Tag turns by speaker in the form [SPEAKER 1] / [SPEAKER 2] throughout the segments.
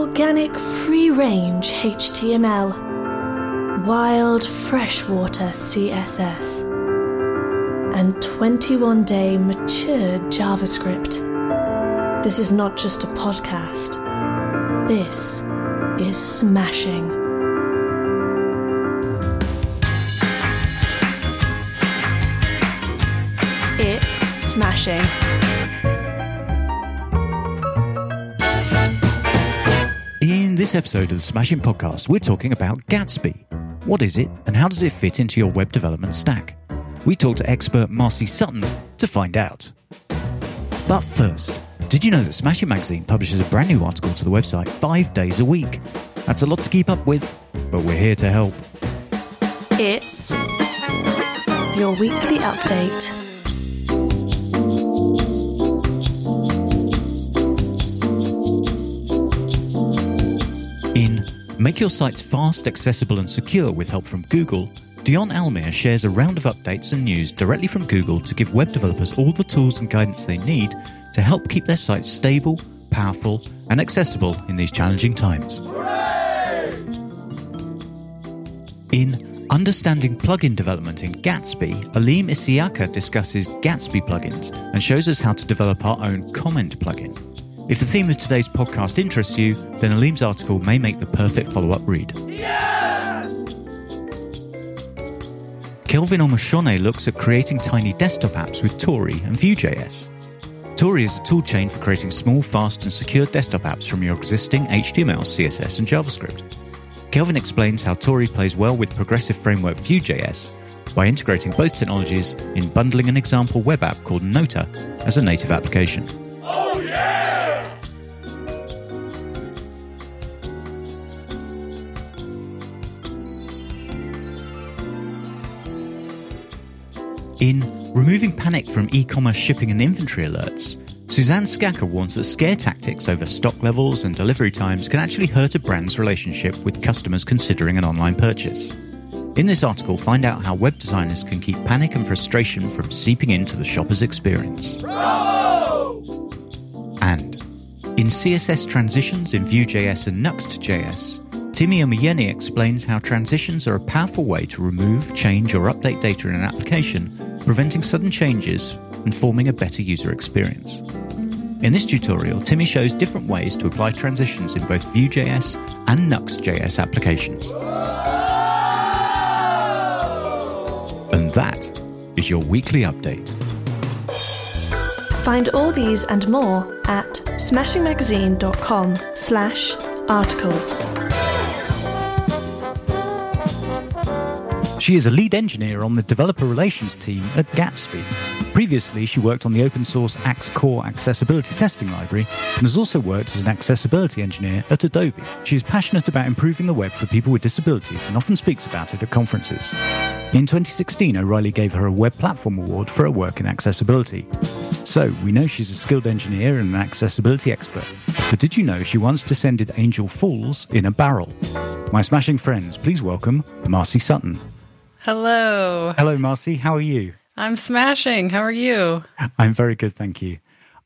[SPEAKER 1] organic free range HTML, wild freshwater CSS, and 21 day matured JavaScript. This is not just a podcast, this is smashing. It's smashing.
[SPEAKER 2] This episode of the Smashing Podcast, we're talking about Gatsby. What is it, and how does it fit into your web development stack? We talked to expert Marcy Sutton to find out. But first, did you know that Smashing Magazine publishes a brand new article to the website five days a week? That's a lot to keep up with, but we're here to help.
[SPEAKER 1] It's your weekly update.
[SPEAKER 2] Make Your Sites Fast, Accessible, and Secure with help from Google, Dion Almaer shares a round of updates and news directly from Google to give web developers all the tools and guidance they need to help keep their sites stable, powerful, and accessible in these challenging times. In Understanding Plugin Development in Gatsby, Aleem Isiaka discusses Gatsby plugins and shows us how to develop our own comment plugin. If the theme of today's podcast interests you, then Aleem's article may make the perfect follow up read. Yes! Kelvin Omereshone looks at creating tiny desktop apps with Tauri and Vue.js. Tauri is a toolchain for creating small, fast, and secure desktop apps from your existing HTML, CSS, and JavaScript. Kelvin explains how Tauri plays well with progressive framework Vue.js by integrating both technologies in bundling an example web app called Nota as a native application. In Removing Panic from E-commerce Shipping and Inventory Alerts, Suzanne Scacca warns that scare tactics over stock levels and delivery times can actually hurt a brand's relationship with customers considering an online purchase. In this article, find out how web designers can keep panic and frustration from seeping into the shopper's experience. And in CSS transitions in Vue.js and Nuxt.js, Timi Omoyeni explains how transitions are a powerful way to remove, change, or update data in an application, preventing sudden changes and forming a better user experience. In this tutorial, Timmy shows different ways to apply transitions in both Vue.js and Nuxt.js applications. And that is your weekly update.
[SPEAKER 1] Find all these and more at smashingmagazine.com slash articles.
[SPEAKER 2] She is a lead engineer on the developer relations team at Gatsby. Previously, she worked on the open source Axe Core accessibility testing library and has also worked as an accessibility engineer at Adobe. She is passionate about improving the web for people with disabilities and often speaks about it at conferences. In 2016, O'Reilly gave her a Web Platform Award for her work in accessibility. So, we know she's a skilled engineer and an accessibility expert. But did you know she once descended Angel Falls in a barrel? My smashing friends, please welcome Marcy Sutton.
[SPEAKER 3] Hello.
[SPEAKER 2] Hello, Marcy. How are you?
[SPEAKER 3] I'm smashing. How are you?
[SPEAKER 2] I'm very good, thank you.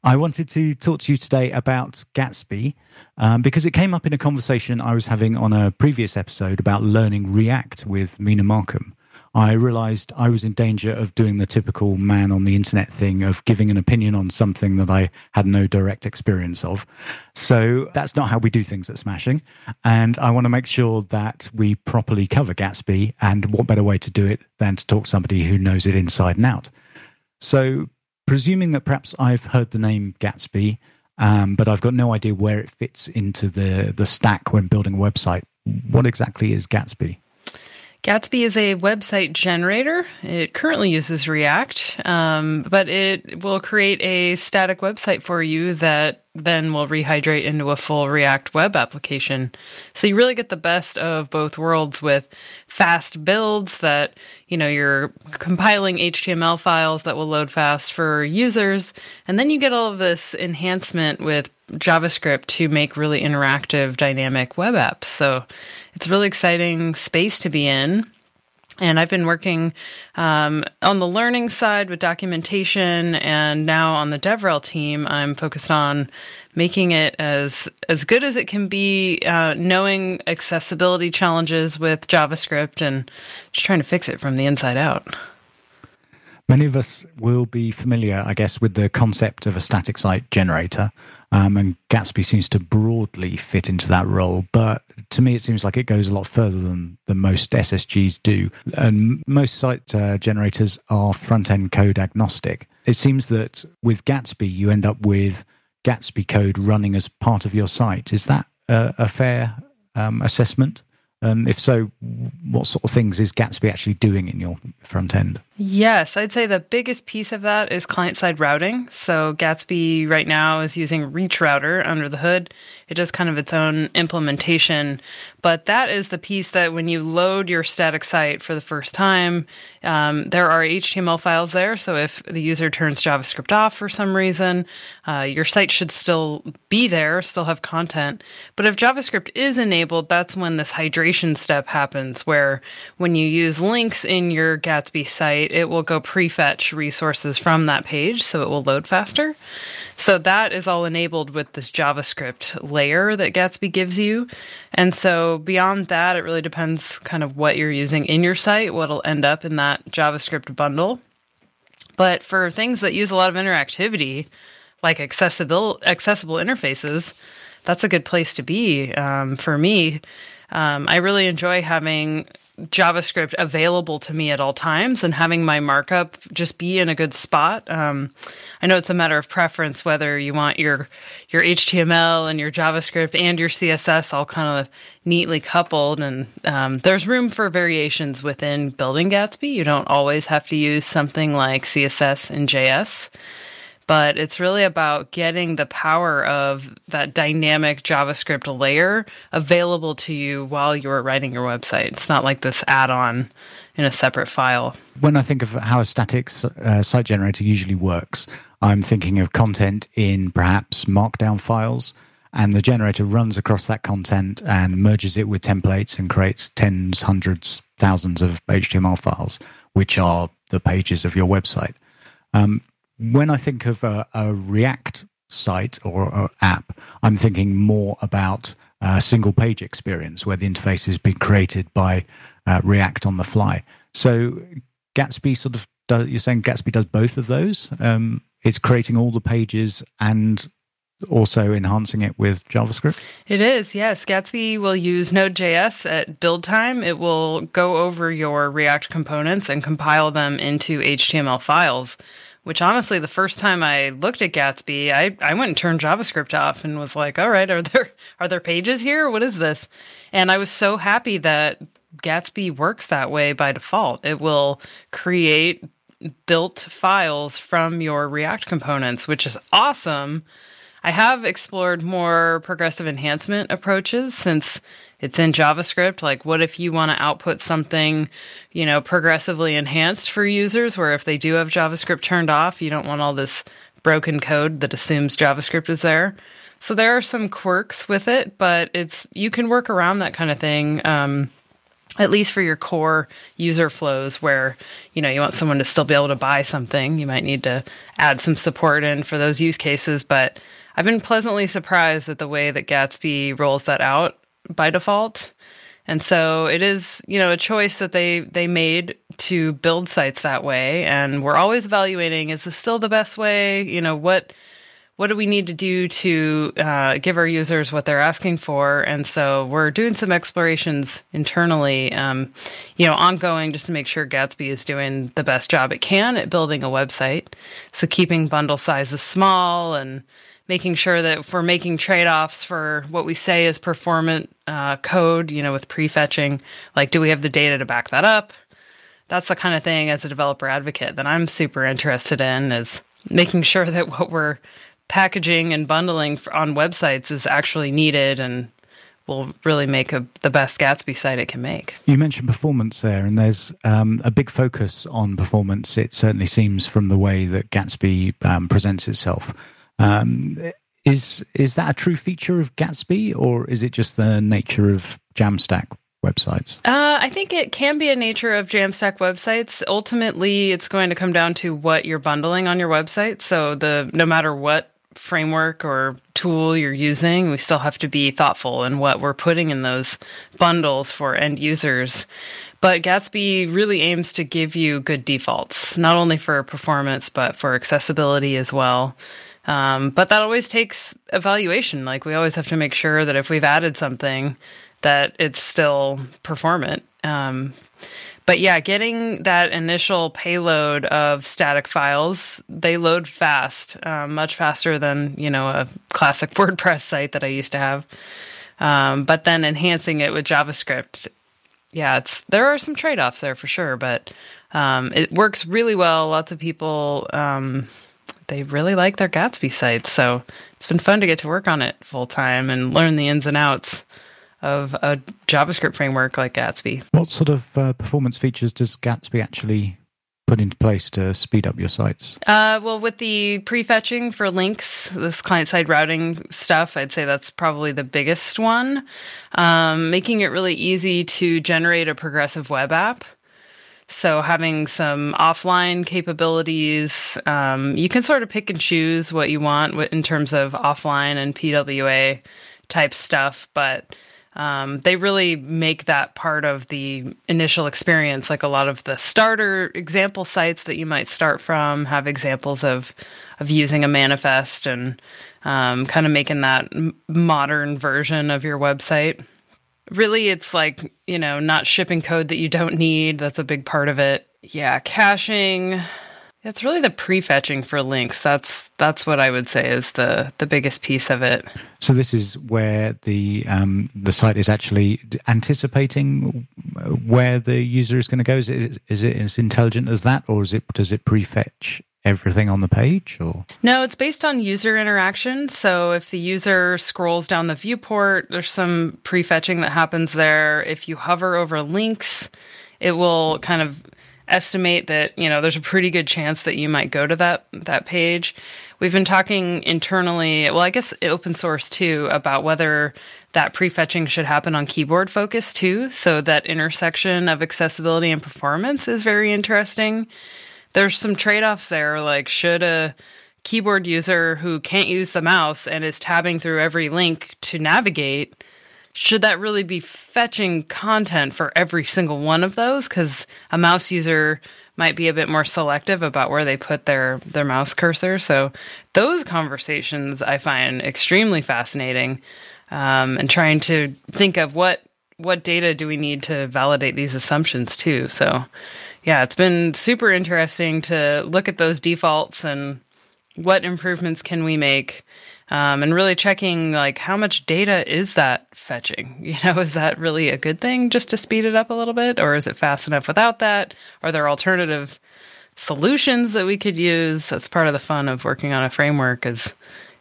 [SPEAKER 2] I wanted to talk to you today about Gatsby um, because it came up in a conversation I was having on a previous episode about learning React with Mina Markham. I realized I was in danger of doing the typical man on the internet thing of giving an opinion on something that I had no direct experience of. So that's not how we do things at Smashing. And I want to make sure that we properly cover Gatsby. And what better way to do it than to talk to somebody who knows it inside and out? So, presuming that perhaps I've heard the name Gatsby, um, but I've got no idea where it fits into the, the stack when building a website, what exactly is Gatsby?
[SPEAKER 3] Gatsby is a website generator. It currently uses React, um, but it will create a static website for you that then will rehydrate into a full React web application. So you really get the best of both worlds with fast builds that, you know, you're compiling HTML files that will load fast for users. And then you get all of this enhancement with JavaScript to make really interactive, dynamic web apps. So it's a really exciting space to be in. And I've been working um, on the learning side with documentation, and now on the DevRel team, I'm focused on making it as as good as it can be, uh, knowing accessibility challenges with JavaScript, and just trying to fix it from the inside out.
[SPEAKER 2] Many of us will be familiar, I guess, with the concept of a static site generator, um, and Gatsby seems to broadly fit into that role. But to me, it seems like it goes a lot further than, than most SSGs do. And most site uh, generators are front end code agnostic. It seems that with Gatsby, you end up with Gatsby code running as part of your site. Is that a, a fair um, assessment? And if so, what sort of things is Gatsby actually doing in your front end?
[SPEAKER 3] Yes, I'd say the biggest piece of that is client side routing. So Gatsby right now is using Reach Router under the hood. It does kind of its own implementation, but that is the piece that when you load your static site for the first time, um, there are HTML files there. So if the user turns JavaScript off for some reason, uh, your site should still be there, still have content. But if JavaScript is enabled, that's when this hydration step happens, where when you use links in your Gatsby site, it will go prefetch resources from that page, so it will load faster. So that is all enabled with this JavaScript layer that Gatsby gives you. And so beyond that, it really depends kind of what you're using in your site, what'll end up in that JavaScript bundle. But for things that use a lot of interactivity, like accessible accessible interfaces, that's a good place to be um, for me. Um, I really enjoy having JavaScript available to me at all times and having my markup just be in a good spot. Um, I know it's a matter of preference whether you want your your HTML and your JavaScript and your CSS all kind of neatly coupled, and um, there's room for variations within building Gatsby. You don't always have to use something like CSS and JS but it's really about getting the power of that dynamic JavaScript layer available to you while you're writing your website. It's not like this add on in a separate file.
[SPEAKER 2] When I think of how a static uh, site generator usually works, I'm thinking of content in perhaps markdown files. And the generator runs across that content and merges it with templates and creates tens, hundreds, thousands of HTML files, which are the pages of your website. Um, when I think of a, a React site or, or, app, I'm thinking more about a single page experience where the interface has been created by uh, React on the fly. So Gatsby sort of does, you're saying Gatsby does both of those. Um, it's creating all the pages and also enhancing it with JavaScript?
[SPEAKER 3] It is, yes. Gatsby will use Node.js at build time. It will go over your React components and compile them into HTML files which honestly, the first time I looked at Gatsby, I, I went and turned JavaScript off and was like, all right, are there are there pages here? What is this? And I was so happy that Gatsby works that way by default. It will create built files from your React components, which is awesome. I have explored more progressive enhancement approaches since it's in JavaScript. Like, what if you want to output something, you know, progressively enhanced for users, where if they do have JavaScript turned off, you don't want all this broken code that assumes JavaScript is there. So there are some quirks with it, but it's you can work around that kind of thing. Um, at least for your core user flows where you know you want someone to still be able to buy something you might need to add some support in for those use cases but i've been pleasantly surprised at the way that gatsby rolls that out by default. And so it is, you know, a choice that they they made to build sites that way. And we're always evaluating: is this still the best way? You know, what what do we need to do to uh, give our users what they're asking for? And so we're doing some explorations internally, um, you know, ongoing, just to make sure Gatsby is doing the best job it can at building a website. So keeping bundle sizes small and making sure that if we're making trade-offs for what we say is performant uh, code, you know, with prefetching, like do we have the data to back that up? That's the kind of thing as a developer advocate that I'm super interested in is making sure that what we're packaging and bundling on websites is actually needed and will really make a, the best Gatsby site it can make.
[SPEAKER 2] You mentioned performance there, and there's um, a big focus on performance. It certainly seems from the way that Gatsby um, presents itself. Um, is is that a true feature of Gatsby, or is it just the nature of Jamstack websites?
[SPEAKER 3] Uh, I think it can be a nature of Jamstack websites. Ultimately, it's going to come down to what you're bundling on your website. So the no matter what framework or tool you're using, we still have to be thoughtful in what we're putting in those bundles for end users. But Gatsby really aims to give you good defaults, not only for performance, but for accessibility as well. Um, but that always takes evaluation. Like we always have to make sure that if we've added something, that it's still performant. Um, but yeah, getting that initial payload of static files, they load fast, uh, much faster than you know a classic WordPress site that I used to have. Um, but then enhancing it with JavaScript, yeah, it's there are some trade offs there for sure, but um, it works really well. Lots of people um, they really like their Gatsby sites, so it's been fun to get to work on it full time and learn the ins and outs of a JavaScript framework like Gatsby.
[SPEAKER 2] What sort of uh, performance features does Gatsby actually put into place to speed up your sites?
[SPEAKER 3] Uh, well, with the prefetching for links, this client side routing stuff, I'd say that's probably the biggest one. Um, making it really easy to generate a progressive web app. So having some offline capabilities, um, you can sort of pick and choose what you want in terms of offline and PWA type stuff, but um, they really make that part of the initial experience. Like a lot of the starter example sites that you might start from have examples of of using a manifest and um, kind of making that modern version of your website. Really, it's like you know not shipping code that you don't need. That's a big part of it. Yeah, caching it's really the prefetching for links. That's that's what I would say is the the biggest piece of it.
[SPEAKER 2] So this is where the um, the site is actually anticipating where the user is going to go. Is it is it as intelligent as that, or is it does it prefetch everything on the page or
[SPEAKER 3] no it's based on user interaction so if the user scrolls down the viewport there's some prefetching that happens there if you hover over links it will kind of estimate that you know there's a pretty good chance that you might go to that that page. We've been talking internally, well, I guess open source too, about whether that prefetching should happen on keyboard focus too. So that intersection of accessibility and performance is very interesting. There's some trade offs there, like should a keyboard user who can't use the mouse and is tabbing through every link to navigate should that really be fetching content for every single one of those? Because a mouse user might be a bit more selective about where they put their their mouse cursor. So those conversations I find extremely fascinating, um, and trying to think of what what data do we need to validate these assumptions too. So yeah, it's been super interesting to look at those defaults and what improvements can we make um, and really checking like how much data is that fetching? You know is that really a good thing just to speed it up a little bit or is it fast enough without that? Are there alternative solutions that we could use? That's part of the fun of working on a framework is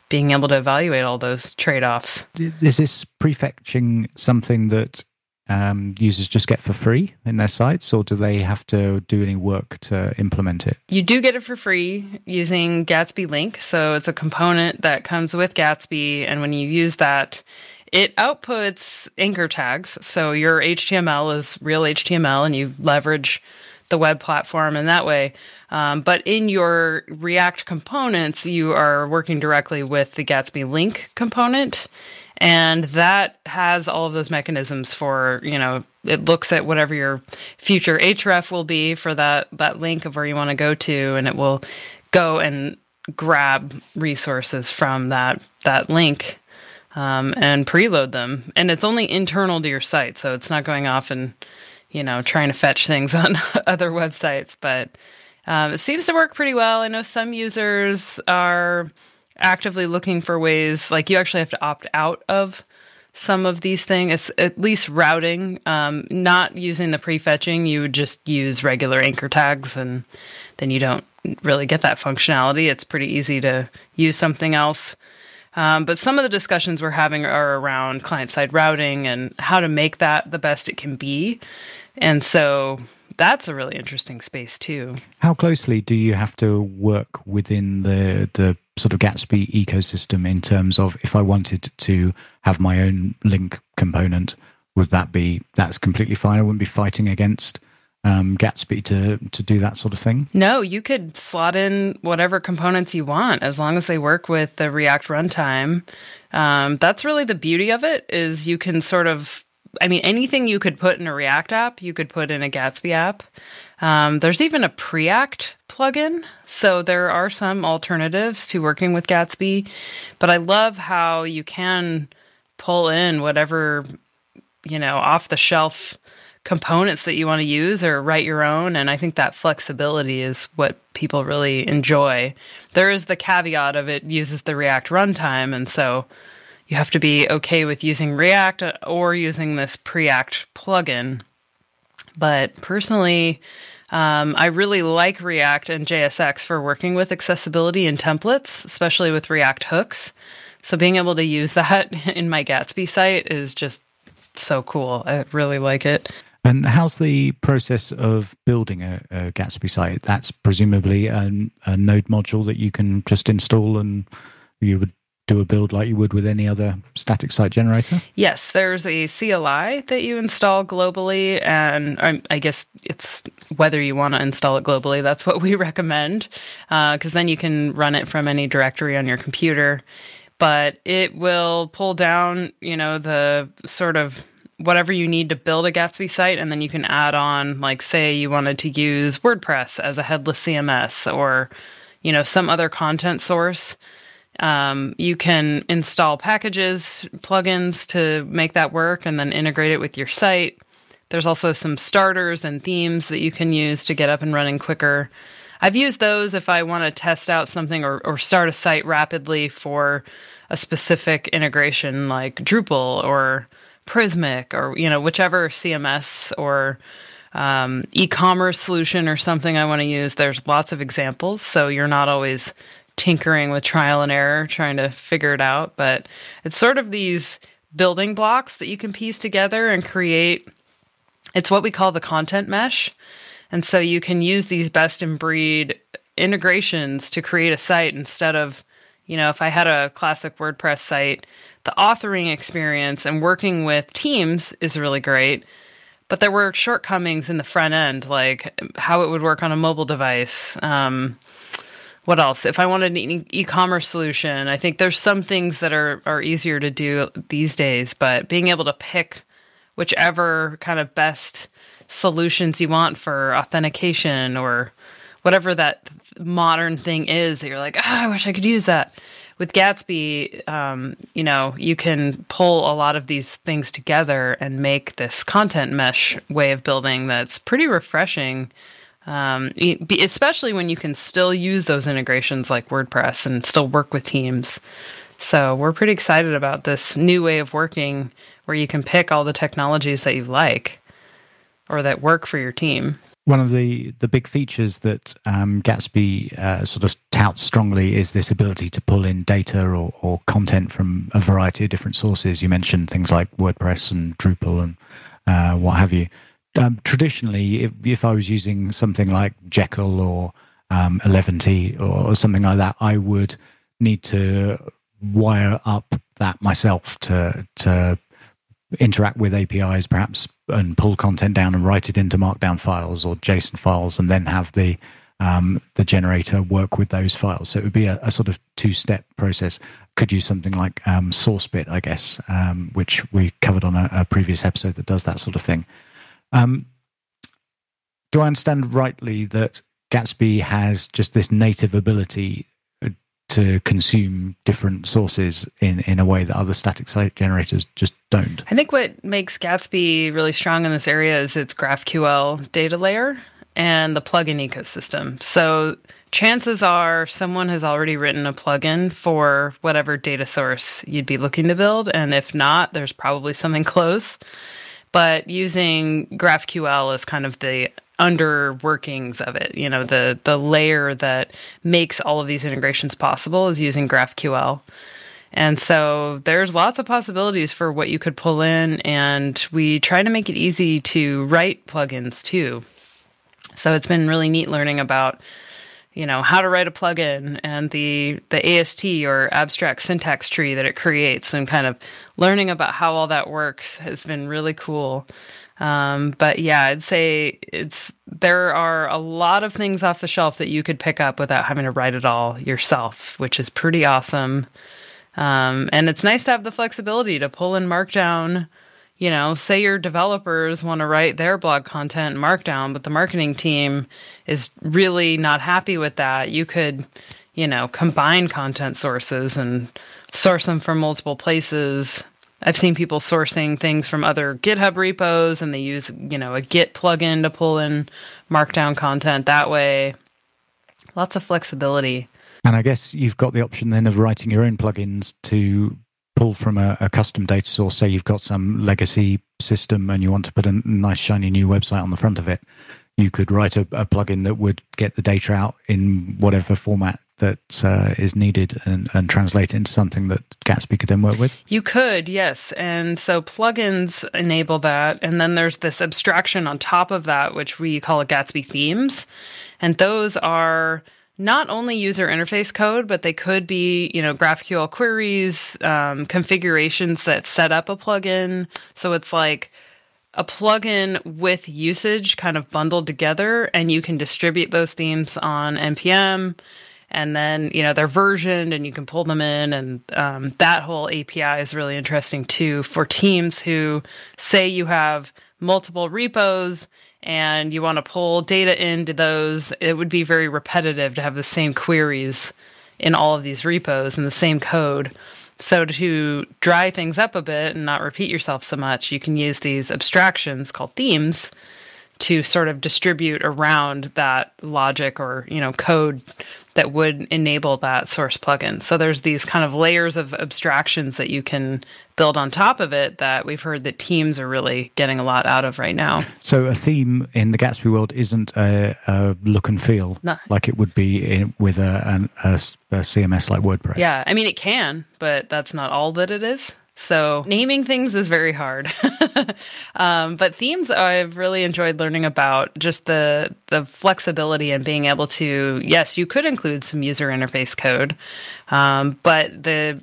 [SPEAKER 3] being able to evaluate all those trade-offs.
[SPEAKER 2] Is this prefetching something that um, users just get for free in their sites, or do they have to do any work to implement it?
[SPEAKER 3] You do get it for free using Gatsby Link. So it's a component that comes with Gatsby. And when you use that, it outputs anchor tags. So your HTML is real HTML, and you leverage the web platform in that way. Um, but in your React components, you are working directly with the Gatsby Link component and that has all of those mechanisms for you know it looks at whatever your future href will be for that that link of where you want to go to and it will go and grab resources from that that link um, and preload them. And it's only internal to your site so it's not going off and you know trying to fetch things on other websites. But um, it seems to work pretty well. I know some users are actively looking for ways like you actually have to opt out of some of these things it's at least routing um, not using the prefetching you would just use regular anchor tags and then you don't really get that functionality. It's pretty easy to use something else. Um, but some of the discussions we're having are around client side routing and how to make that the best it can be. And so that's a really interesting space too.
[SPEAKER 2] How closely do you have to work within the the sort of Gatsby ecosystem in terms of if I wanted to have my own link component, would that be that's completely fine? I wouldn't be fighting against um, Gatsby to to do that sort of thing.
[SPEAKER 3] No, you could slot in whatever components you want as long as they work with the React runtime. Um, that's really the beauty of it is you can sort of I mean, anything you could put in a React app, you could put in a Gatsby app. Um, there's even a Preact plugin. So there are some alternatives to working with Gatsby. But I love how you can pull in whatever, you know, off the shelf components that you want to use or write your own. And I think that flexibility is what people really enjoy. There is the caveat of it uses the React runtime. And so you have to be okay with using React or using this Preact plugin. But personally, um, I really like React and JSX for working with accessibility and templates, especially with React hooks. So being able to use that in my Gatsby site is just so cool. I really like it.
[SPEAKER 2] And how's the process of building a, a Gatsby site? That's presumably a, a node module that you can just install and you would do a build like you would with any other static site generator?
[SPEAKER 3] Yes, there's a CLI that you install globally, and I guess it's whether you want to install it globally. That's what we recommend, because uh, then you can run it from any directory on your computer. But it will pull down, you know, the sort of whatever you need to build a Gatsby site, and then you can add on, like, say you wanted to use WordPress as a headless CMS or, you know, some other content source um, you can install packages, plugins to make that work, and then integrate it with your site. There's also some starters and themes that you can use to get up and running quicker. I've used those if I want to test out something or, or start a site rapidly for a specific integration like Drupal or Prismic or you know whichever CMS or um, e-commerce solution or something I want to use. There's lots of examples, so you're not always tinkering with trial and error, trying to figure it out. But it's sort of these building blocks that you can piece together and create. It's what we call the content mesh. And so you can use these best in breed integrations to create a site instead of, you know, if I had a classic WordPress site, the authoring experience and working with teams is really great. But there were shortcomings in the front end, like how it would work on a mobile device. Um, what else? If I wanted an e-commerce solution, I think there's some things that are are easier to do these days, but being able to pick whichever kind of best solutions you want for authentication or whatever that modern thing is that you're like, oh, I wish I could use that. With Gatsby, um, you know, you can pull a lot of these things together and make this content mesh way of building that's pretty refreshing um, especially when you can still use those integrations like WordPress and still work with teams. So we're pretty excited about this new way of working where you can pick all the technologies that you like or that work for your team.
[SPEAKER 2] One of the, the big features that um, Gatsby uh, sort of touts strongly is this ability to pull in data or, or content from a variety of different sources. You mentioned things like WordPress and Drupal and uh, what have you um, traditionally, if, if, I was using something like Jekyll or um, Eleventy or, or, something like that, I would need to wire up that myself to to interact with APIs, perhaps, and pull content down and write it into Markdown files or JSON files, and then have the um, the generator work with those files. So it would be a, a sort of two step process. Could use something like um, SourceBit, I guess, um, which we covered on a, a, previous episode that does that sort of thing. Um, do I understand rightly that Gatsby has just this native ability uh, to consume different sources in, in a way that other static site generators just don't?
[SPEAKER 3] I think what makes Gatsby really strong in this area is its GraphQL data layer and the plugin ecosystem. So chances are someone has already written a plugin for whatever data source you'd be looking to build. And if not, there's probably something close but using GraphQL is kind of the under workings of it. You know, the the layer that makes all of these integrations possible is using GraphQL. And so there's lots of possibilities for what you could pull in and we try to make it easy to write plugins too. So it's been really neat learning about you know how to write a plugin and the the AST or abstract syntax tree that it creates and kind of learning about how all that works has been really cool. Um, but yeah, I'd say it's there are a lot of things off the shelf that you could pick up without having to write it all yourself, which is pretty awesome. Um, and it's nice to have the flexibility to pull in Markdown you know, say your developers want to write their blog content Markdown, but the marketing team is really not happy with that. You could, you know, combine content sources and source them from multiple places. I've seen people sourcing things from other GitHub repos and they use, you know, a Git plugin to pull in Markdown content that way. Lots of flexibility.
[SPEAKER 2] And I guess you've got the option then of writing your own plugins to pull from a, a, custom data source, say you've got some legacy system and you want to put a nice shiny new website on the front of it, you could write a, a plugin that would get the data out in whatever format that uh, is needed and, and translate it into something that Gatsby could then work with?
[SPEAKER 3] You could, yes. And so plugins enable that. And then there's this abstraction on top of that, which we call Gatsby themes. And those are not only user interface code, but they could be, you know, GraphQL queries, um, configurations that set up a plugin. So it's like a plugin with usage kind of bundled together, and you can distribute those themes on npm. And then, you know, they're versioned and you can pull them in. And um, that whole API is really interesting too for teams who say you have multiple repos and you want to pull data into those, it would be very repetitive to have the same queries in all of these repos and the same code. So to dry things up a bit and not repeat yourself so much, you can use these abstractions called themes to sort of distribute around that logic or you know code that would enable that source plugin. So there's these kind of layers of abstractions that you can build on top of it that we've heard that teams are really getting a lot out of right now.
[SPEAKER 2] So a theme in the Gatsby world isn't a, a look and feel no. like it would be in, with a, a, a CMS like WordPress.
[SPEAKER 3] Yeah, I mean it can, but that's not all that it is. So naming things is very hard. um, but themes I've really enjoyed learning about just the the flexibility and being able to yes, you could include some user interface code, um, but the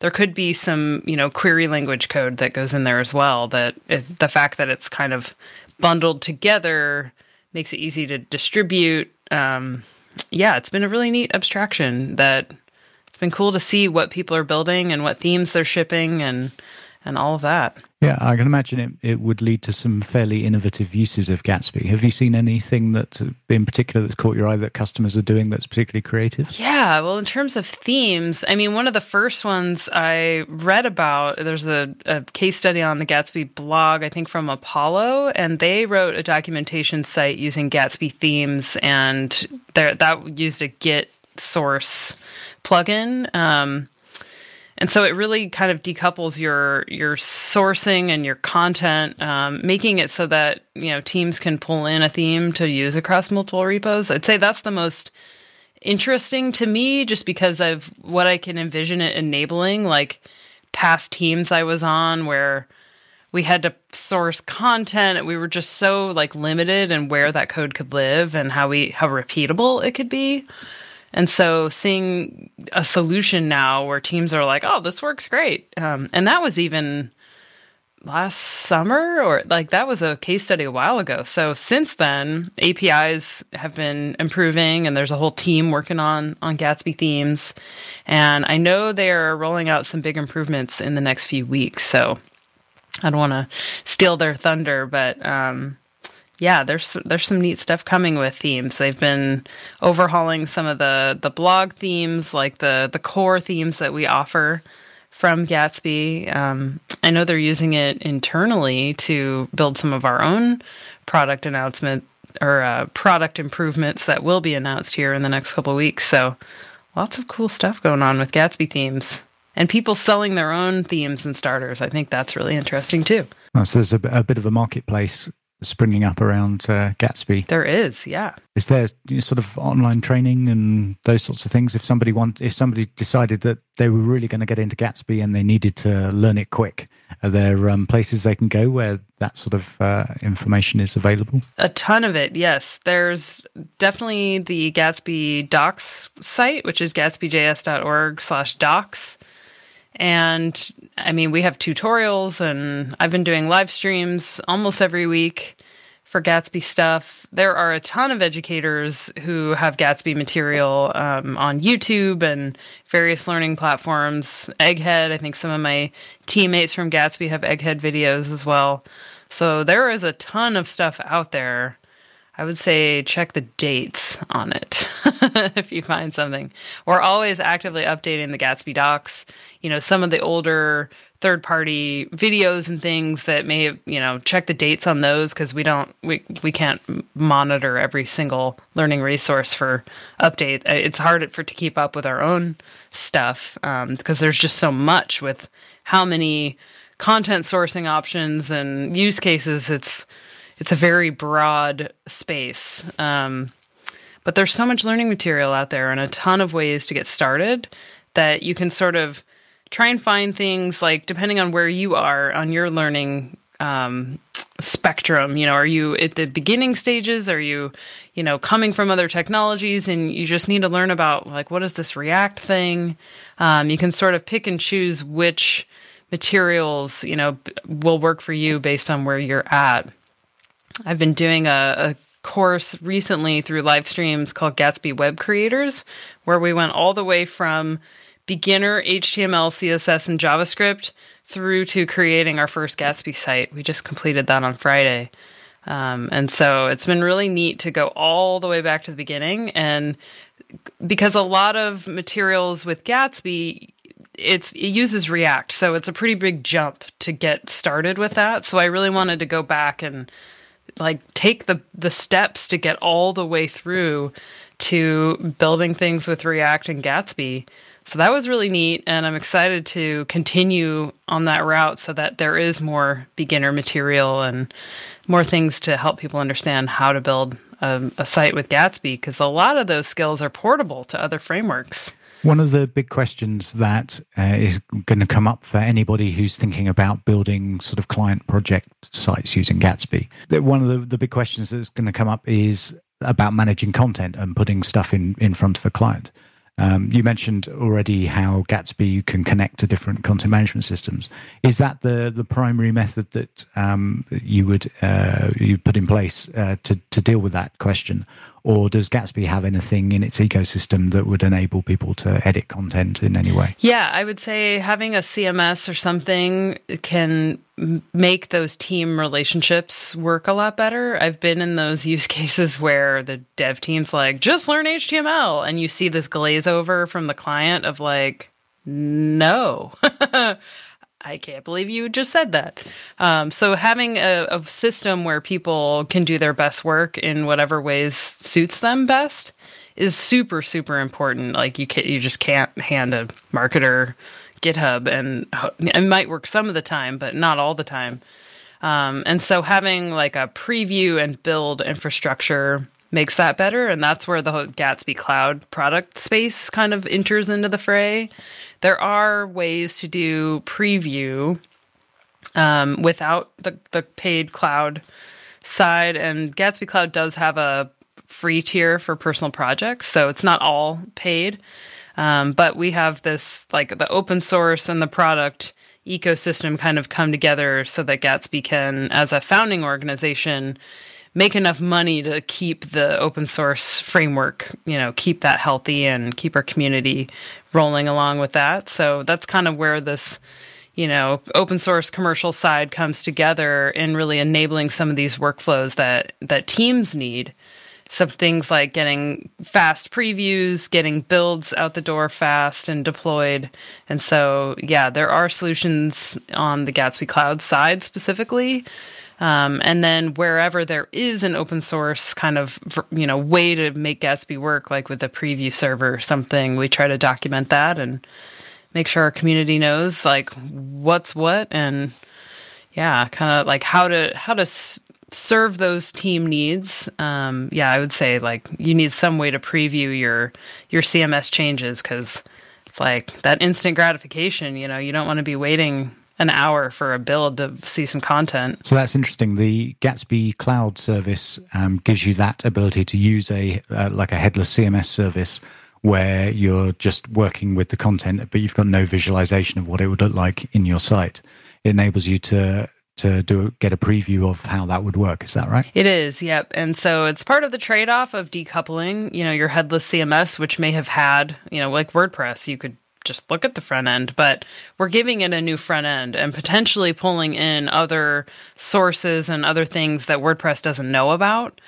[SPEAKER 3] there could be some you know query language code that goes in there as well. That it, the fact that it's kind of bundled together makes it easy to distribute. Um, yeah, it's been a really neat abstraction that it's been cool to see what people are building and what themes they're shipping and and all of that.
[SPEAKER 2] Yeah, I can imagine it, it would lead to some fairly innovative uses of Gatsby. Have you seen anything that, in particular, that's caught your eye that customers are doing that's particularly creative?
[SPEAKER 3] Yeah, well, in terms of themes, I mean, one of the first ones I read about, there's a, a case study on the Gatsby blog, I think from Apollo, and they wrote a documentation site using Gatsby themes, and that used a Git source plugin. Um, and so it really kind of decouples your your sourcing and your content, um, making it so that you know teams can pull in a theme to use across multiple repos. I'd say that's the most interesting to me, just because of what I can envision it enabling. Like past teams I was on, where we had to source content, we were just so like limited in where that code could live and how we how repeatable it could be. And so seeing a solution now where teams are like, oh, this works great. Um, and that was even last summer or like that was a case study a while ago. So since then, APIs have been improving and there's a whole team working on on Gatsby themes. And I know they're rolling out some big improvements in the next few weeks. So I don't want to steal their thunder, but um, yeah, there's there's some neat stuff coming with themes. They've been overhauling some of the the blog themes, like the the core themes that we offer from Gatsby. Um, I know they're using it internally to build some of our own product announcement or uh, product improvements that will be announced here in the next couple weeks. So, lots of cool stuff going on with Gatsby themes and people selling their own themes and starters. I think that's really interesting too.
[SPEAKER 2] so there's a, a, bit of a marketplace springing up around uh, Gatsby.
[SPEAKER 3] There is, yeah.
[SPEAKER 2] Is there you know, sort of online training and those sorts of things? If somebody want, if somebody decided that they were really going to get into Gatsby and they needed to learn it quick, Are there um, places they can go where that sort of uh, information is available?
[SPEAKER 3] A ton of it, yes. There's definitely the Gatsby docs site, which is gatsbyjs.org slash docs. And I mean, we have tutorials, and I've been doing live streams almost every week for Gatsby stuff. There are a ton of educators who have Gatsby material um, on YouTube and various learning platforms. Egghead, I think some of my teammates from Gatsby have Egghead videos as well. So there is a ton of stuff out there. I would say check the dates on it if you find something. We're always actively updating the Gatsby docs. You know, some of the older third party videos and things that may have, you know, check the dates on those because we don't, we, we can't monitor every single learning resource for update. It's hard for to keep up with our own stuff um, because there's just so much with how many content sourcing options and use cases. It's, it's a very broad space. Um, but there's so much learning material out there and a ton of ways to get started that you can sort of try and find things like depending on where you are on your learning um, spectrum you know are you at the beginning stages? Are you you know coming from other technologies and you just need to learn about like what is this react thing? Um, you can sort of pick and choose which materials you know will work for you based on where you're at i've been doing a, a course recently through live streams called gatsby web creators where we went all the way from beginner HTML, CSS, and JavaScript through to creating our first Gatsby site. We just completed that on Friday. Um, and so it's been really neat to go all the way back to the beginning. And because a lot of materials with Gatsby, it's it uses React, so it's a pretty big jump to get started with that. So I really wanted to go back and like take the the steps to get all the way through to building things with React and Gatsby so that was really neat, and I'm excited to continue on that route so that there is more beginner material and more things to help people understand how to build a, a site with Gatsby because a lot of those skills are portable to other frameworks.
[SPEAKER 2] One of the big questions that uh, is going to come up for anybody who's thinking about building sort of client project sites using Gatsby, that one of the, the big questions that's going to come up is about managing content and putting stuff in, in front of the client. Um, you mentioned already how Gatsby you can connect to different content management systems. Is that the the primary method that um, you would uh, you put in place uh, to to deal with that question, or does Gatsby have anything in its ecosystem that would enable people to edit content in any way?
[SPEAKER 3] Yeah, I would say having a CMS or something can make those team relationships work a lot better. I've been in those use cases where the dev team's like, just learn HTML. And you see this glaze over from the client of like, no. I can't believe you just said that. Um, so having a, a, system where people can do their best work in whatever ways suits them best is super super important. Like you can, you just can't hand a marketer GitHub and it might work some of the time, but not all the time. Um, and so having like a preview and build infrastructure makes that better. And that's where the Gatsby Cloud product space kind of enters into the fray. There are ways to do preview um, without the, the paid cloud side. And Gatsby Cloud does have a free tier for personal projects. So it's not all paid. Um, but we have this like the open source and the product ecosystem kind of come together so that Gatsby can, as a founding organization, make enough money to keep the open source framework, you know, keep that healthy and keep our community rolling along with that. So that's kind of where this, you know, open source commercial side comes together in really enabling some of these workflows that that teams need. Some things like getting fast previews, getting builds out the door fast and deployed. And so, yeah, there are solutions on the Gatsby Cloud side specifically um, and then wherever there is an open source kind of you know way to make Gatsby work, like with a preview server or something, we try to document that and make sure our community knows like what's what and yeah, kind of like how to how to serve those team needs. Um, yeah, I would say like you need some way to preview your your CMS changes because it's like that instant gratification. You know, you don't want to be waiting an hour for a build to see some content.
[SPEAKER 2] So that's interesting. The Gatsby Cloud service um, gives you that ability to use a uh, like a headless CMS service where you're just working with the content, but you've got no visualization of what it would look like in your site. It enables you to to do get a preview of how that would work. Is that right?
[SPEAKER 3] It is, yep. And so it's part of the trade off of decoupling, you know, your headless CMS, which may have had, you know, like WordPress, you could just look at the front end, but we're giving it a new front end and potentially pulling in other sources and other things that WordPress doesn't know about.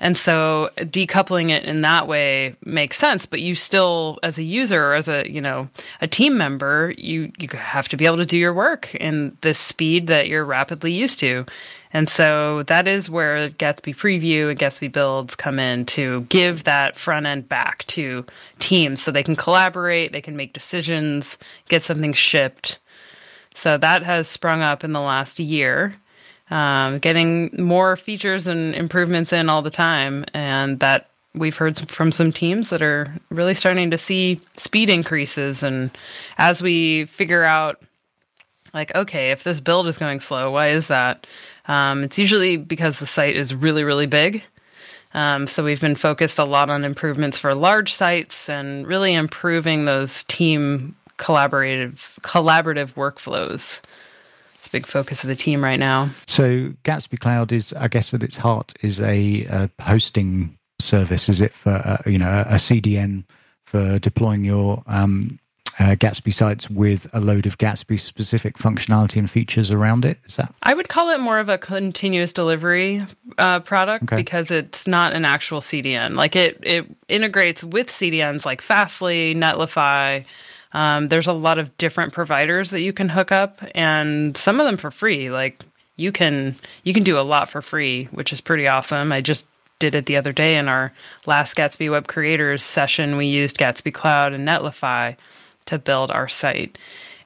[SPEAKER 3] And so decoupling it in that way makes sense, but you still as a user or as a, you know, a team member, you you have to be able to do your work in the speed that you're rapidly used to. And so that is where Gatsby Preview and Gatsby Builds come in to give that front end back to teams so they can collaborate, they can make decisions, get something shipped. So that has sprung up in the last year um, getting more features and improvements in all the time. And that we've heard from some teams that are really starting to see speed increases. And as we figure out, like, okay, if this build is going slow, why is that? Um, it's usually because the site is really, really big. Um, so we've been focused a lot on improvements for large sites and really improving those team collaborative collaborative workflows a big focus of the team right now.
[SPEAKER 2] So Gatsby Cloud is, I guess, at its heart is a, a hosting service. Is it for uh, you know a CDN for deploying your um, uh, Gatsby sites with a load of Gatsby specific functionality and features around it? Is that?
[SPEAKER 3] I would call it more of a continuous delivery uh, product okay. because it's not an actual CDN. Like it, it integrates with CDNs like Fastly, Netlify. Um, there's a lot of different providers that you can hook up, and some of them for free. Like you can you can do a lot for free, which is pretty awesome. I just did it the other day in our last Gatsby Web Creators session. We used Gatsby Cloud and Netlify to build our site.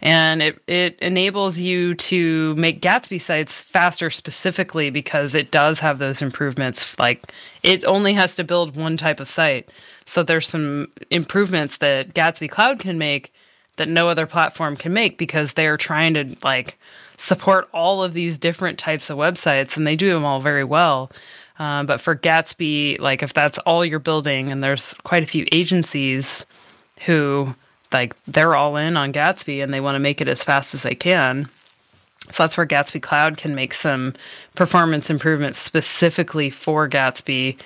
[SPEAKER 3] And it, it enables you to make Gatsby sites faster specifically because it does have those improvements. Like it only has to build one type of site. So there's some improvements that Gatsby Cloud can make that no other platform can make because they're trying to like support all of these different types of websites and they do them all very well. Um, but for Gatsby, like if that's all you're building, and there's quite a few agencies who like they're all in on Gatsby and they want to make it as fast as they can. So that's where Gatsby Cloud can make some performance improvements specifically for Gatsby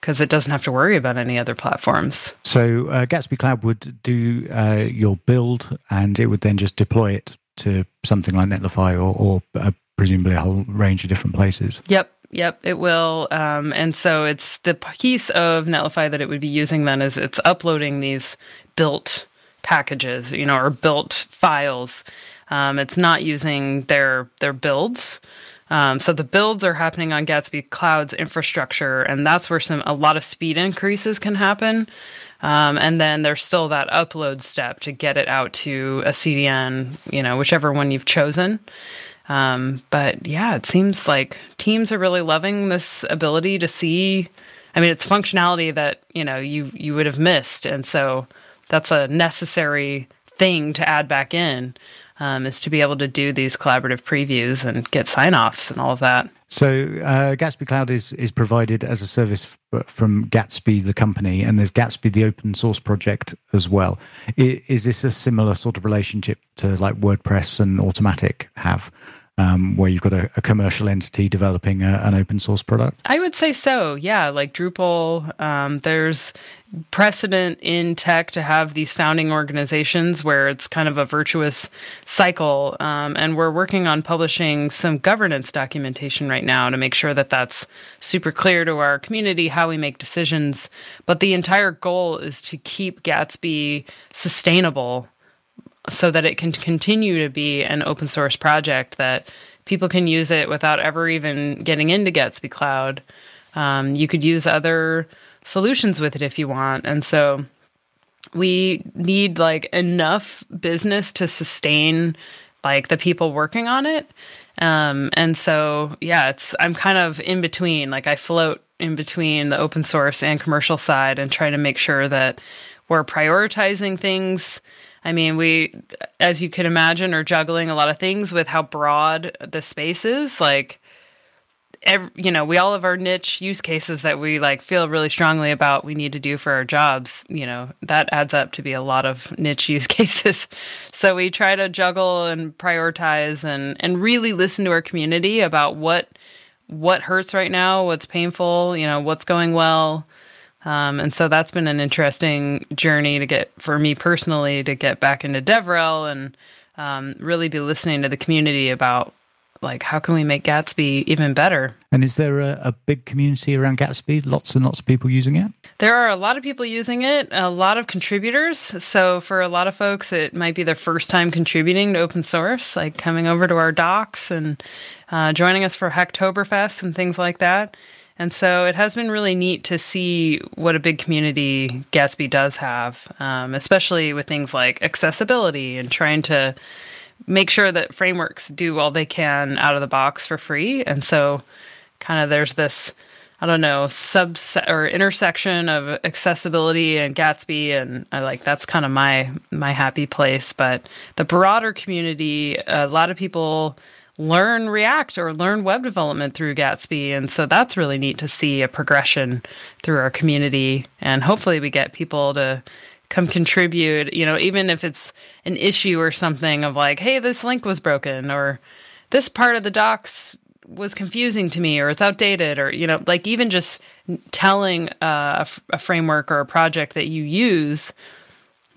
[SPEAKER 3] because it doesn't have to worry about any other platforms.
[SPEAKER 2] So uh, Gatsby Cloud would do uh, your build, and it would then just deploy it to something like Netlify or, or uh, presumably a whole range of different places.
[SPEAKER 3] Yep. Yep, it will. Um, and so it's the piece of Netlify that it would be using then is it's uploading these built packages, you know, or built files. Um, it's not using their their builds. Um, so the builds are happening on Gatsby Cloud's infrastructure, and that's where some a lot of speed increases can happen. Um, and then there's still that upload step to get it out to a CDN, you know, whichever one you've chosen. Um, but yeah, it seems like teams are really loving this ability to see. I mean, it's functionality that you know you you would have missed, and so that's a necessary thing to add back in um, is to be able to do these collaborative previews and get sign offs and all of that.
[SPEAKER 2] So uh, Gatsby Cloud is is provided as a service from Gatsby the company, and there's Gatsby the open source project as well. Is, is this a similar sort of relationship to like WordPress and Automattic have? Um, where you've got a, a commercial entity developing a, an open source product?
[SPEAKER 3] I would say so. Yeah, like Drupal, um, there's precedent in tech to have these founding organizations where it's kind of a virtuous cycle. Um, and we're working on publishing some governance documentation right now to make sure that that's super clear to our community how we make decisions. But the entire goal is to keep Gatsby sustainable so that it can continue to be an open source project that people can use it without ever even getting into Gatsby Cloud. Um, you could use other solutions with it if you want. And so we need like enough business to sustain like the people working on it. Um, and so, yeah, it's, I'm kind of in between, like I float in between the open source and commercial side and try to make sure that we're prioritizing things I mean, we, as you can imagine, are juggling a lot of things with how broad the space is. Like, every, you know, we all have our niche use cases that we like feel really strongly about we need to do for our jobs. You know, that adds up to be a lot of niche use cases. So we try to juggle and prioritize and and really listen to our community about what what hurts right now, what's painful, you know, what's going well. Um, and so that's been an interesting journey to get for me personally to get back into DevRel and um, really be listening to the community about like how can we make Gatsby even better?
[SPEAKER 2] And is there a, a, big community around Gatsby? Lots and lots of people using it?
[SPEAKER 3] There are a lot of people using it, a lot of contributors. So for a lot of folks, it might be their first time contributing to open source, like coming over to our docs and uh, joining us for Hacktoberfest and things like that. And so it has been really neat to see what a big community Gatsby does have, um, especially with things like accessibility and trying to make sure that frameworks do all they can out of the box for free. And so, kind of, there's this, I don't know, subset or intersection of accessibility and Gatsby, and I like that's kind of my my happy place. But the broader community, a lot of people learn React or learn web development through Gatsby, and so that's really neat to see a progression through our community, and hopefully we get people to come contribute, you know, even if it's an issue or something of like, hey, this link was broken or this part of the docs was confusing to me or it's outdated or, you know, like even just telling uh, a, framework or a project that you use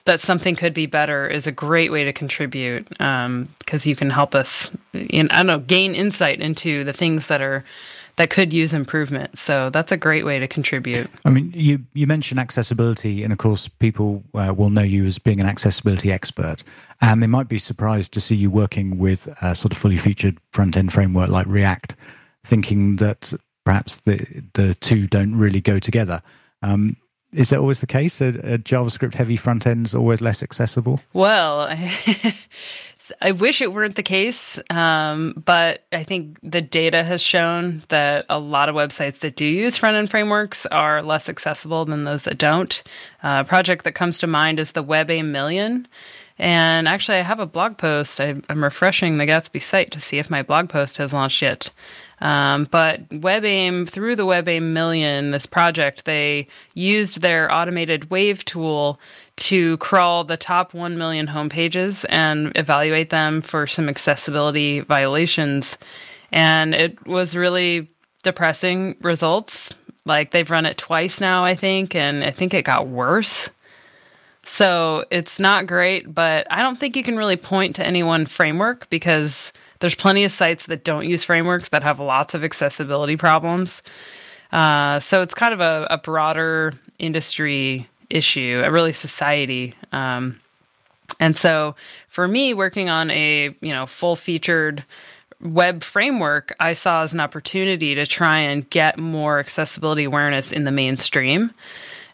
[SPEAKER 3] that something could be better is a great way to contribute because um, you can help us, in, I don't know, gain insight into the things that are that could use improvement. So that's a great way to contribute.
[SPEAKER 2] I mean, you you mentioned accessibility, and of course, people uh, will know you as being an accessibility expert, and they might be surprised to see you working with a sort of fully featured front end framework like React, thinking that perhaps the the two don't really go together. Um, is that always the case? Are, are JavaScript heavy front ends always less accessible?
[SPEAKER 3] Well, I wish it weren't the case, um, but I think the data has shown that a lot of websites that do use front end frameworks are less accessible than those that don't. Uh, a project that comes to mind is the WebAIM Million. And actually, I have a blog post. I, am refreshing the Gatsby site to see if my blog post has launched yet. Um, but WebAIM, through the WebAIM Million, this project, they used their automated wave tool to crawl the top 1 million homepages and evaluate them for some accessibility violations. And it was really depressing results. Like they've run it twice now, I think, and I think it got worse. So it's not great, but I don't think you can really point to any one framework because there's plenty of sites that don't use frameworks that have lots of accessibility problems. Uh, so it's kind of a, a broader industry issue, a really society. Um, and so for me, working on a you know full featured web framework, I saw as an opportunity to try and get more accessibility awareness in the mainstream.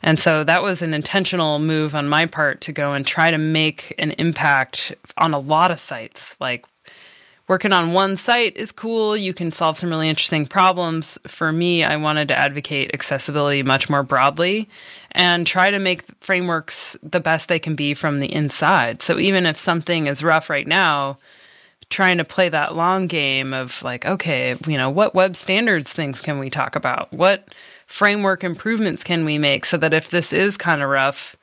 [SPEAKER 3] And so that was an intentional move on my part to go and try to make an impact on a lot of sites, like working on one site is cool. You can solve some really interesting problems. For me, I wanted to advocate accessibility much more broadly and try to make frameworks the best they can be from the inside. So even if something is rough right now, trying to play that long game of like, okay, you know, what web standards things can we talk about? What framework improvements can we make so that if this is kind of rough,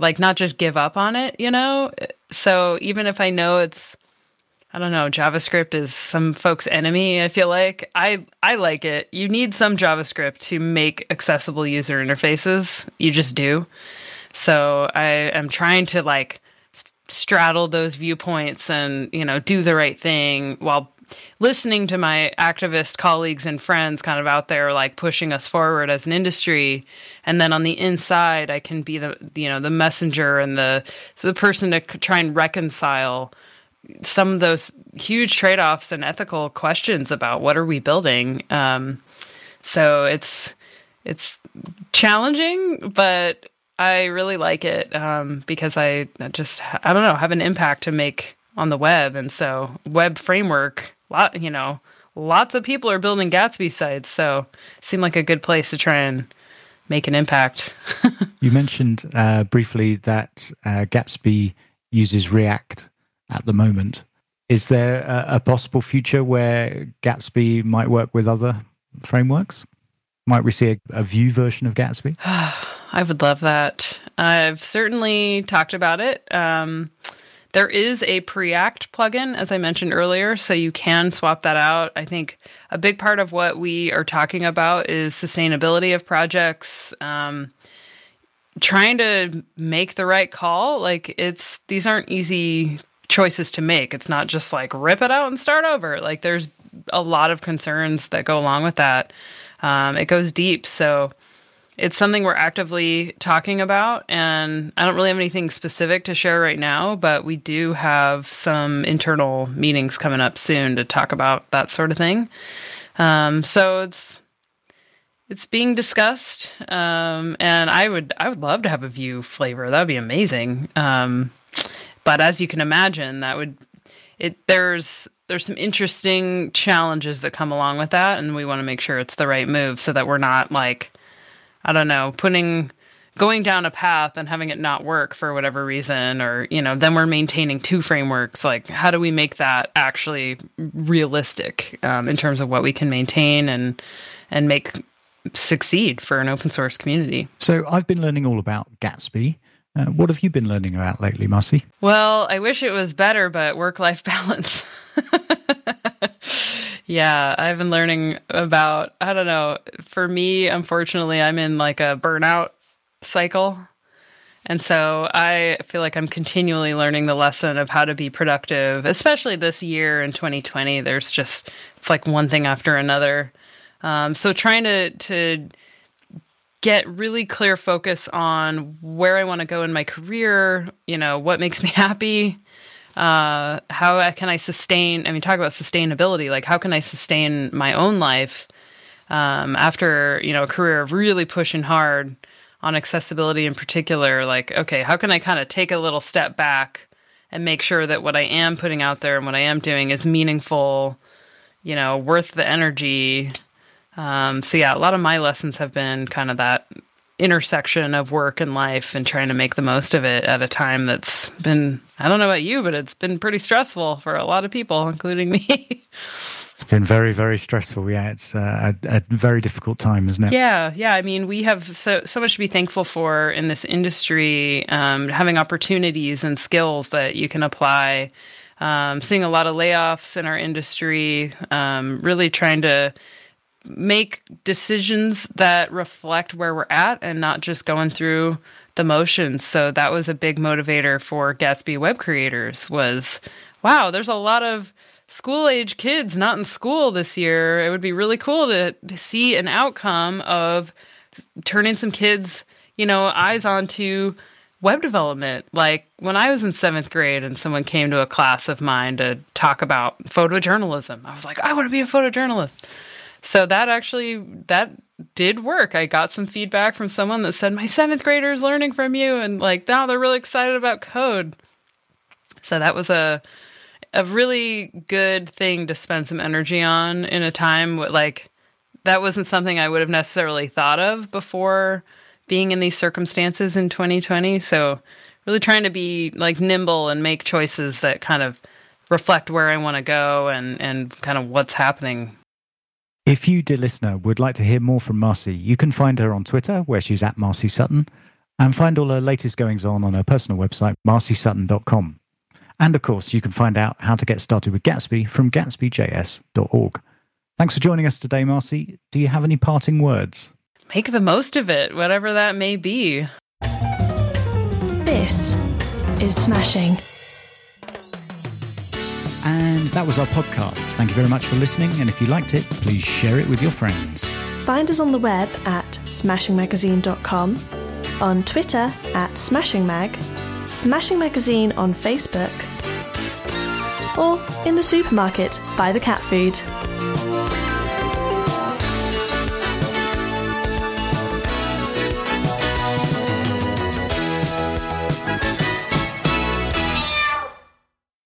[SPEAKER 3] like not just give up on it, you know? So even if I know it's I don't know, JavaScript is some folks' enemy, I feel like. I I like it. You need some JavaScript to make accessible user interfaces. You just do. So I am trying to like straddle those viewpoints and, you know, do the right thing while listening to my activist colleagues and friends kind of out there like pushing us forward as an industry and then on the inside I can be the you know the messenger and the so the person to try and reconcile some of those huge trade-offs and ethical questions about what are we building. Um, so it's it's challenging but i really like it um, because i just i don't know have an impact to make on the web. And so web framework lot you know lots of people are building gatsby sites. So seemed like a good place to try and make an impact.
[SPEAKER 2] you mentioned uh, briefly that uh, Gatsby uses React at the moment. Is there a, a, possible future where Gatsby might work with other frameworks? Might we see a, a Vue version of Gatsby?
[SPEAKER 3] I would love that. I've certainly talked about it. Um, there is a Preact plugin, as I mentioned earlier, so you can swap that out. I think a big part of what we are talking about is sustainability of projects. Um, trying to make the right call. Like it's these aren't easy choices to make. It's not just like rip it out and start over. Like there's a lot of concerns that go along with that. Um, it goes deep. So it's something we're actively talking about and i don't really have anything specific to share right now but we do have some internal meetings coming up soon to talk about that sort of thing um, so it's it's being discussed um, and i would i would love to have a Vue flavor that would be amazing um, but as you can imagine that would it there's there's some interesting challenges that come along with that and we want to make sure it's the right move so that we're not like I don't know, putting going down a path and having it not work for whatever reason or you know then we're maintaining two frameworks. Like how do we make that actually realistic um, in terms of what we can maintain and and make succeed for an open source community?
[SPEAKER 2] So i've been learning all about gatsby uh, what have you been learning about lately marcy
[SPEAKER 3] well i wish it was better but work life balance yeah, I've been learning about, I don't know, for me, unfortunately, I'm in like a burnout cycle. And so I feel like I'm continually learning the lesson of how to be productive, especially this year in 2020. There's just, it's like one thing after another. Um, so trying to, to, get really clear focus on where I want to go in my career, you know, what makes me happy, uh, how can I sustain? I mean, talk about sustainability. Like, how can I sustain my own life um, after you know a career of really pushing hard on accessibility in particular? Like, okay, how can I kind of take a little step back and make sure that what I am putting out there and what I am doing is meaningful, you know, worth the energy. Um, so yeah, a lot of my lessons have been kind of that intersection of work and life and trying to make the most of it at a time that's been I don't know about you, but it's been pretty stressful for a lot of people, including me.
[SPEAKER 2] it's been very, very stressful. Yeah, it's a, a, very difficult time, isn't it?
[SPEAKER 3] Yeah, yeah. I mean, we have so so much to be thankful for in this industry, um, having opportunities and skills that you can apply. Um, seeing a lot of layoffs in our industry, um, really trying to make decisions that reflect where we're at and not just going through the motions. So that was a big motivator for Gatsby web creators was wow, there's a lot of school age kids not in school this year. It would be really cool to, to see an outcome of turning some kids, you know, eyes onto web development. Like when I was in seventh grade and someone came to a class of mine to talk about photojournalism, I was like, I want to be a photojournalist. So that actually that did work. I got some feedback from someone that said my seventh grader is learning from you, and like now they're really excited about code. So that was a a really good thing to spend some energy on in a time like that wasn't something I would have necessarily thought of before being in these circumstances in 2020. So really trying to be like nimble and make choices that kind of reflect where I want to go and and kind of what's happening
[SPEAKER 2] if you, dear listener, would like to hear more from Marcy, you can find her on Twitter, where she's at Marcy Sutton, and find all her latest goings on on her personal website, marcysutton.com. And of course, you can find out how to get started with Gatsby from gatsbyjs.org. Thanks for joining us today, Marcy. Do you have any parting words?
[SPEAKER 3] Make the most of it, whatever that may be.
[SPEAKER 1] This is Smashing.
[SPEAKER 2] And that was our podcast. Thank you very much for listening. And if you liked it, please share it with your friends.
[SPEAKER 1] Find us on the web at smashingmagazine.com, on Twitter at smashingmag, Smashing Magazine on Facebook, or in the supermarket, buy the cat food.